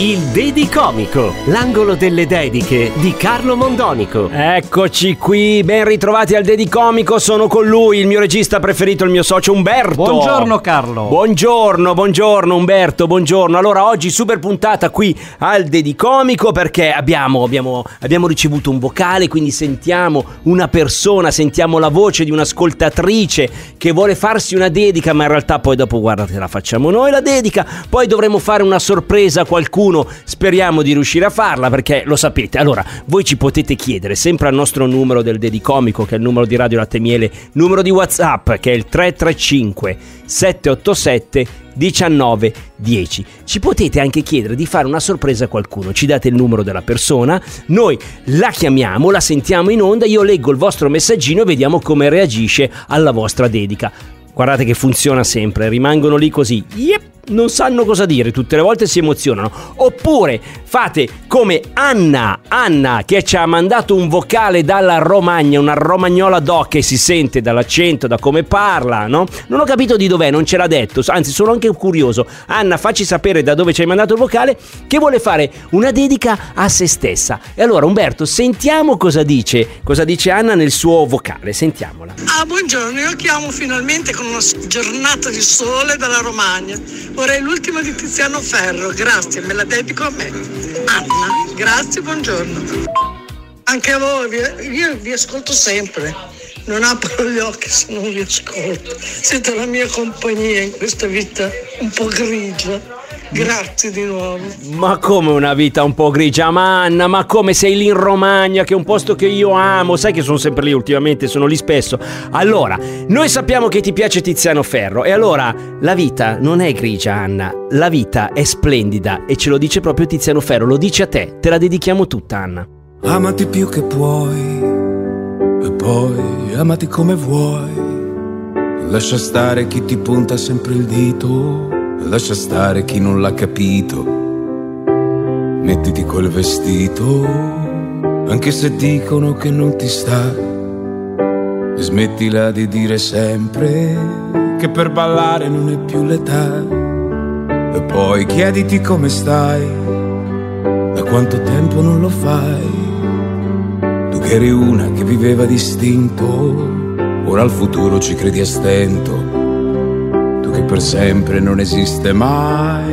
Il Dedicomico, l'angolo delle dediche di Carlo Mondonico. Eccoci qui, ben ritrovati al Dedicomico, sono con lui, il mio regista preferito, il mio socio Umberto. Buongiorno Carlo. Buongiorno, buongiorno Umberto, buongiorno. Allora oggi super puntata qui al Dedicomico perché abbiamo, abbiamo, abbiamo ricevuto un vocale, quindi sentiamo una persona, sentiamo la voce di un'ascoltatrice che vuole farsi una dedica, ma in realtà poi dopo guarda te la facciamo noi la dedica, poi dovremo fare una sorpresa qualcuno, speriamo di riuscire a farla perché lo sapete. Allora, voi ci potete chiedere sempre al nostro numero del Dedicomico, che è il numero di Radio Latte Miele, numero di WhatsApp che è il 335 787 1910. Ci potete anche chiedere di fare una sorpresa a qualcuno. Ci date il numero della persona, noi la chiamiamo, la sentiamo in onda, io leggo il vostro messaggino e vediamo come reagisce alla vostra dedica. Guardate che funziona sempre, rimangono lì così. Yep, non sanno cosa dire, tutte le volte si emozionano. Oppure fate come Anna, Anna che ci ha mandato un vocale dalla Romagna, una romagnola doc che si sente dall'accento, da come parla, no? Non ho capito di dov'è, non ce l'ha detto, anzi sono anche curioso. Anna, facci sapere da dove ci hai mandato il vocale che vuole fare una dedica a se stessa. E allora Umberto, sentiamo cosa dice, cosa dice Anna nel suo vocale, sentiamola. Ah, buongiorno, io chiamo finalmente con una giornata di sole dalla Romagna. Vorrei l'ultima di Tiziano Ferro, grazie, me la dedico a me. Anna, grazie, buongiorno. Anche a voi, io vi ascolto sempre. Non apro gli occhi se non vi ascolto. Siete la mia compagnia in questa vita un po' grigia. Grazie di nuovo. Ma come una vita un po' grigia, ma Anna, ma come sei lì in Romagna, che è un posto che io amo, sai che sono sempre lì ultimamente, sono lì spesso. Allora, noi sappiamo che ti piace Tiziano Ferro e allora la vita non è grigia, Anna, la vita è splendida e ce lo dice proprio Tiziano Ferro, lo dice a te, te la dedichiamo tutta, Anna. Amati più che puoi e poi amati come vuoi. Lascia stare chi ti punta sempre il dito, lascia stare chi non l'ha capito. Mettiti quel vestito, anche se dicono che non ti sta. Smettila di dire sempre che per ballare non è più l'età. E poi chiediti come stai, da quanto tempo non lo fai. Tu che eri una che viveva distinto, ora al futuro ci credi a stento. Che per sempre non esiste mai,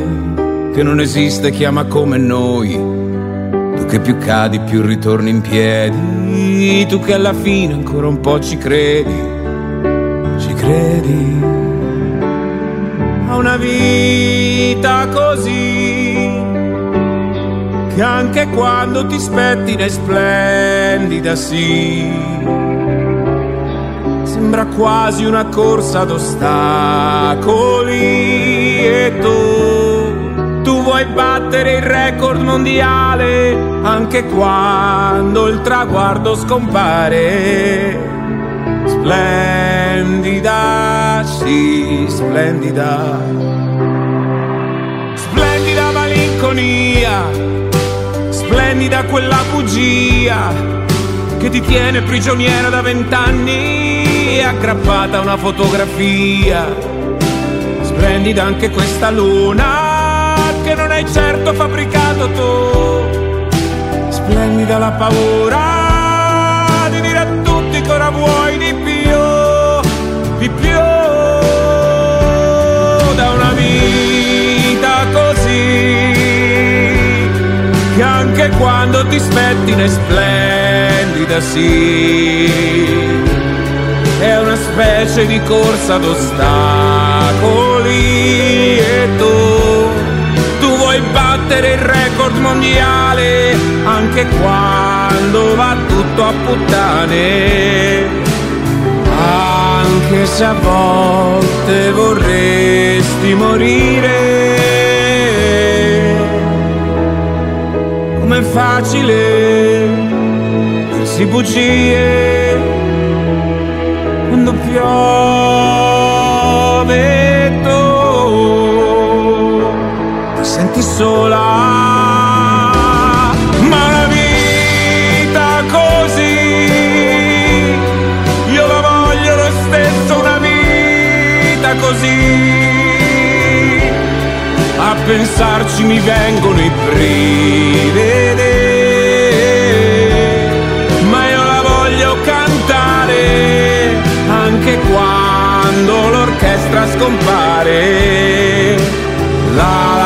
che non esiste chi ama come noi. Tu che più cadi più ritorni in piedi, tu che alla fine ancora un po' ci credi, ci credi. A una vita così che anche quando ti spettina è splendida, sì. Sembra quasi una corsa ad ostacoli e tu, tu vuoi battere il record mondiale anche quando il traguardo scompare. Splendida, sì, splendida. Splendida malinconia splendida quella bugia che ti tiene prigioniera da vent'anni aggrappata a una fotografia. Splendida anche questa luna che non hai certo fabbricato tu. Splendida la paura di dire a tutti che ora vuoi di più, di più da una vita così che anche quando ti spettina è splendida, sì. È una specie di corsa ad ostacoli e tu, tu vuoi battere il record mondiale anche quando va tutto a puttane. Anche se a volte vorresti morire. com'è facile dirsi bugie quando piove tu ti senti sola. Ma la vita così, io la voglio lo stesso, una vita così. A pensarci mi vengono i brividi. Quando l'orchestra scompare. La la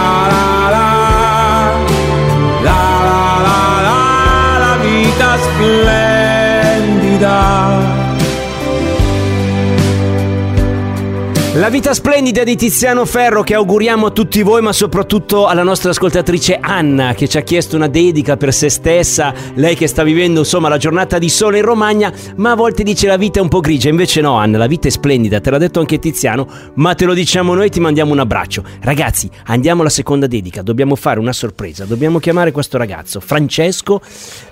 vita splendida di Tiziano Ferro che auguriamo a tutti voi, ma soprattutto alla nostra ascoltatrice Anna che ci ha chiesto una dedica per se stessa, lei che sta vivendo insomma la giornata di sole in Romagna, ma a volte dice la vita è un po' grigia, invece no Anna, la vita è splendida, te l'ha detto anche Tiziano, ma te lo diciamo noi ti mandiamo un abbraccio. Ragazzi, andiamo alla seconda dedica, dobbiamo fare una sorpresa, dobbiamo chiamare questo ragazzo, Francesco,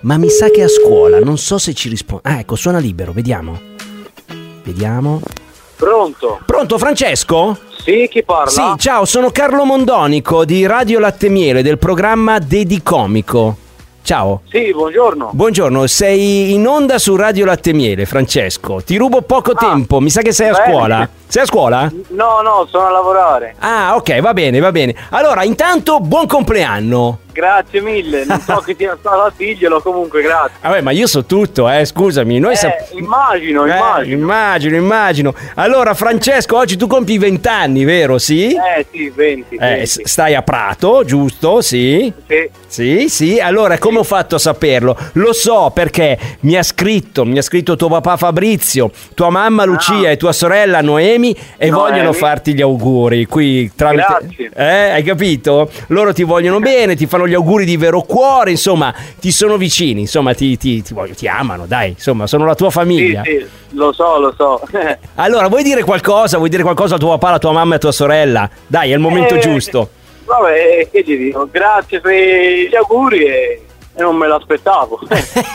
ma mi sa che è a scuola, non so se ci risponde. Ah ecco, suona libero, vediamo. Vediamo. Pronto? Pronto Francesco? Sì, chi parla? Sì, ciao, sono Carlo Mondonico di Radio Latte Miele del programma Dedicomico. Ciao. Sì, buongiorno. Buongiorno, sei in onda su Radio Latte Miele, Francesco. Ti rubo poco tempo, mi sa che sei a bene. scuola. Sei a scuola? No, no, sono a lavorare. Ah, ok, va bene, va bene. Allora, intanto buon compleanno. Grazie mille. Non so che sia stato a dirglielo, comunque grazie. Vabbè, ma io so tutto, eh, scusami. Noi Eh, sap- immagino, Eh, immagino. immagino, immagino. Allora, Francesco, oggi tu compi 20 anni, vero? Sì? Eh, sì, 20. Eh, 20. s- stai a Prato, giusto? Sì. Sì. Sì, sì. Allora, come ho fatto a saperlo? Lo so perché mi ha scritto, mi ha scritto tuo papà Fabrizio, tua mamma Lucia e tua sorella Noemi e Noemi. vogliono farti gli auguri qui tramite Grazie. Eh, hai capito? Loro ti vogliono bene, ti fanno gli auguri di vero cuore, insomma, ti sono vicini, insomma, ti, ti, ti voglio- ti amano, dai, insomma, sono la tua Sì, famiglia. sì, lo so, lo so. Allora, vuoi dire qualcosa? Vuoi dire qualcosa a tuo papà, alla tua mamma e a tua sorella? Dai, è il momento Eh, giusto. Vabbè, che ti dico? Grazie per gli auguri e, e non me l'aspettavo.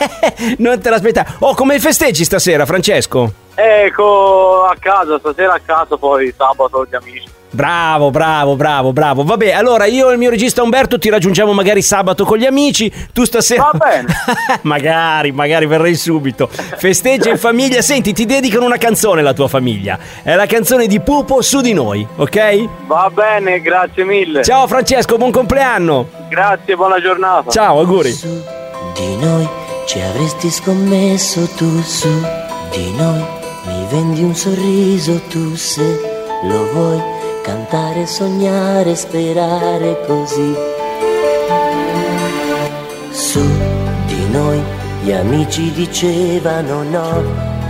non te l'aspettavi. Oh, come festeggi stasera, Francesco? ecco, a casa, stasera a casa, poi sabato gli amici. Bravo, bravo, bravo, bravo. Vabbè, allora io e il mio regista Umberto ti raggiungiamo magari sabato con gli amici. Tu stasera. Va bene. magari, magari verrei subito. Festeggia in famiglia. Senti, ti dedicano una canzone la tua famiglia. È la canzone di Pupo su di noi, ok? Va bene, grazie mille. Ciao Francesco, buon compleanno. Grazie, buona giornata. Ciao, auguri. Di noi ci avresti scommesso tu su di noi mi vendi un sorriso tu se lo vuoi cantare, sognare, sperare così. Su di noi gli amici dicevano no,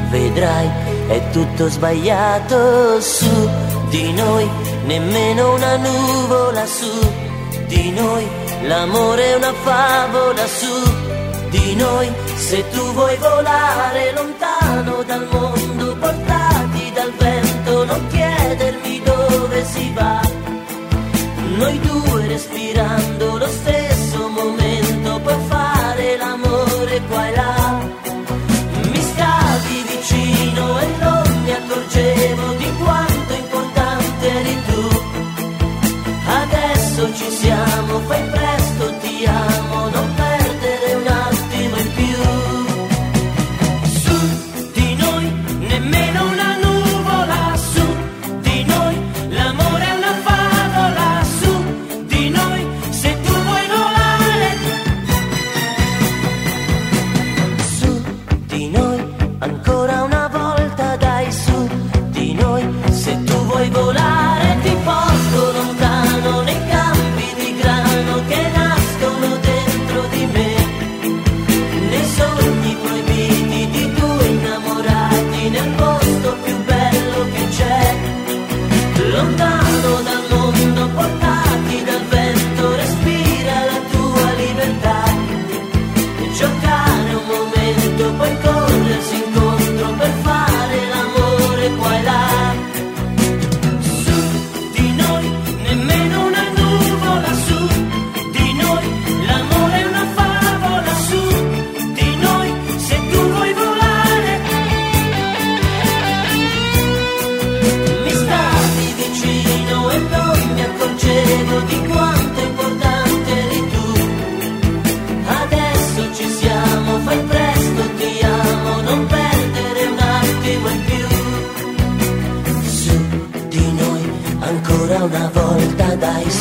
vedrai è tutto sbagliato su di noi nemmeno una nuvola su di noi l'amore è una favola su di noi. Se tu vuoi volare lontano dal mondo portati dal vento non chiedermi dove si va. Noi due respirando lo stesso ancora una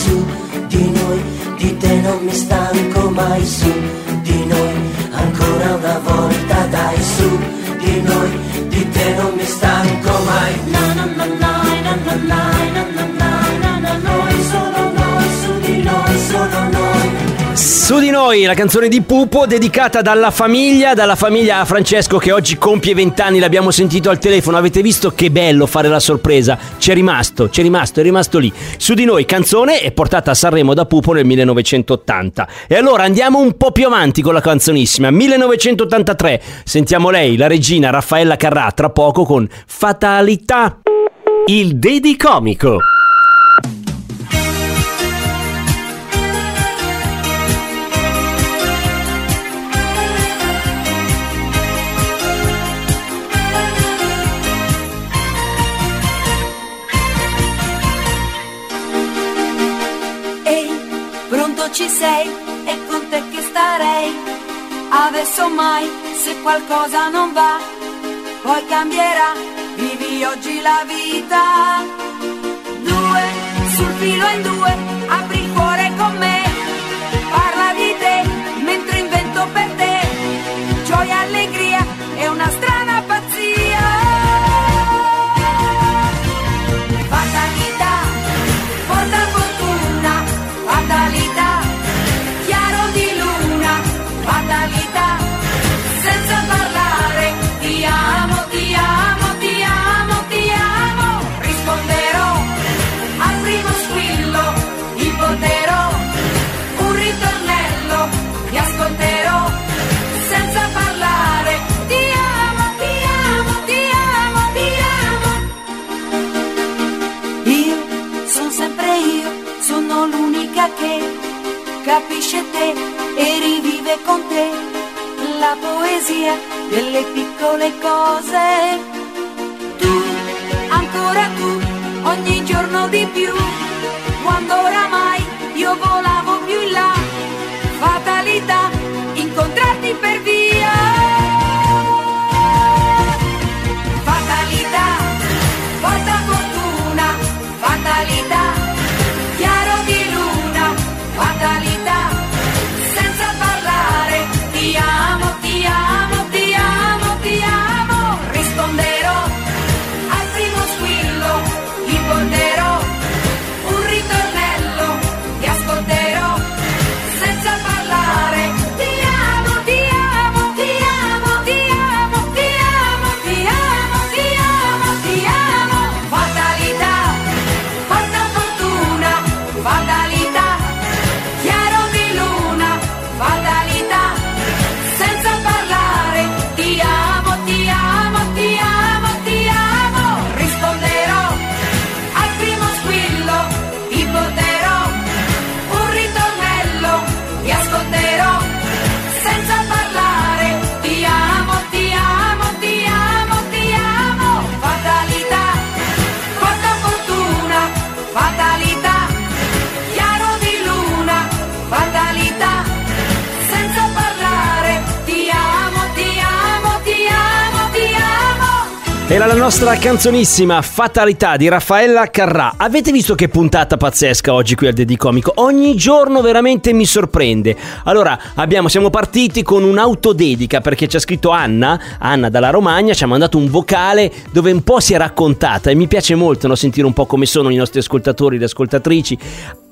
su di noi, di te non mi stanco mai su di noi, ancora una volta dai su di noi, di te non mi stanco mai. No, no, no, no, no. Su di noi, la canzone di Pupo dedicata dalla famiglia, dalla famiglia a Francesco che oggi compie 20 anni, l'abbiamo sentito al telefono, avete visto che bello fare la sorpresa? C'è rimasto, c'è rimasto, è rimasto lì. Su di noi, canzone è portata a Sanremo da Pupo nel 1980. E allora andiamo un po' più avanti con la canzonissima. 1983, sentiamo lei, la regina Raffaella Carrà, tra poco con Fatalità. Il Dedicomico. Ehi, ci sei? È con te che starei. Adesso mai, se qualcosa non va, poi cambierà. Vivi oggi la vita. Due, sul filo in due, con te la poesia delle piccole cose. Tu, ancora tu, ogni giorno di più, quando oramai io volavo più in là, fatalità, incontrarti per via. Era la nostra canzonissima Fatalità di Raffaella Carrà. Avete visto che puntata pazzesca oggi qui al Dedicomico? Ogni giorno veramente mi sorprende. Allora, abbiamo, siamo partiti con un'autodedica perché ci ha scritto Anna, Anna dalla Romagna, ci ha mandato un vocale dove un po' si è raccontata e mi piace molto no, sentire un po' come sono i nostri ascoltatori, le ascoltatrici.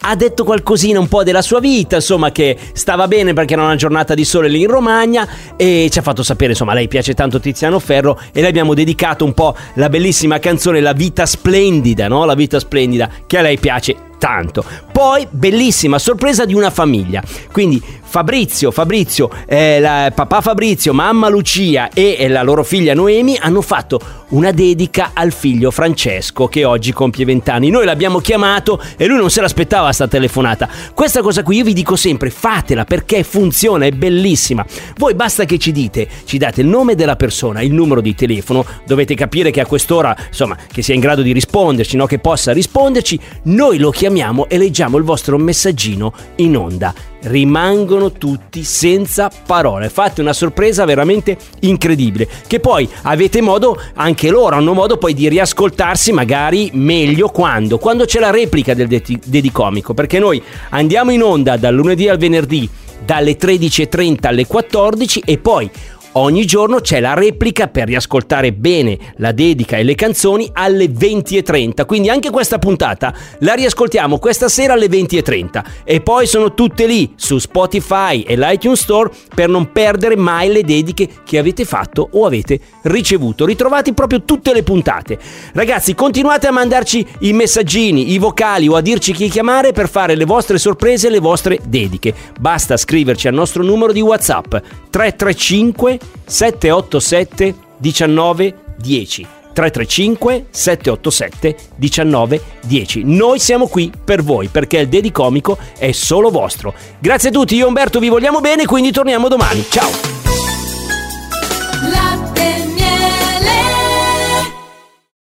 Ha detto qualcosina un po' della sua vita, insomma, che stava bene perché era una giornata di sole lì in Romagna e ci ha fatto sapere, insomma, lei piace tanto Tiziano Ferro e le abbiamo dedicato un po' la bellissima canzone La vita splendida, no? La vita splendida che a lei piace tanto. Poi bellissima sorpresa di una famiglia. Quindi Fabrizio, Fabrizio, eh, la- papà Fabrizio, mamma Lucia e eh, la loro figlia Noemi hanno fatto una dedica al figlio Francesco che oggi compie 20 anni. Noi l'abbiamo chiamato e lui non se l'aspettava sta telefonata. Questa cosa qui io vi dico sempre, fatela perché funziona, è bellissima. Voi basta che ci dite, ci date il nome della persona, il numero di telefono, dovete capire che a quest'ora, insomma, che sia in grado di risponderci, no? che possa risponderci, noi lo chiamiamo e leggiamo il vostro messaggino in onda. Rimangono tutti senza parole. Fate una sorpresa veramente incredibile. Che poi avete modo, anche loro hanno modo poi di riascoltarsi magari meglio quando? Quando c'è la replica del Dedi- Dedicomico. Perché noi andiamo in onda dal lunedì al venerdì dalle 13.30 alle 14 e poi Ogni giorno c'è la replica per riascoltare bene la dedica e le canzoni alle 20.30. Quindi anche questa puntata la riascoltiamo questa sera alle 20.30. E poi sono tutte lì su Spotify e l'iTunes Store per non perdere mai le dediche che avete fatto o avete ricevuto. Ritrovati proprio tutte le puntate. Ragazzi, continuate a mandarci i messaggini, i vocali o a dirci chi chiamare per fare le vostre sorprese e le vostre dediche. Basta scriverci al nostro numero di WhatsApp 335 787 1910. 335 787 1910. Noi siamo qui per voi perché il Dedicomico è solo vostro. Grazie a tutti, io e Umberto vi vogliamo bene, quindi torniamo domani. Ciao!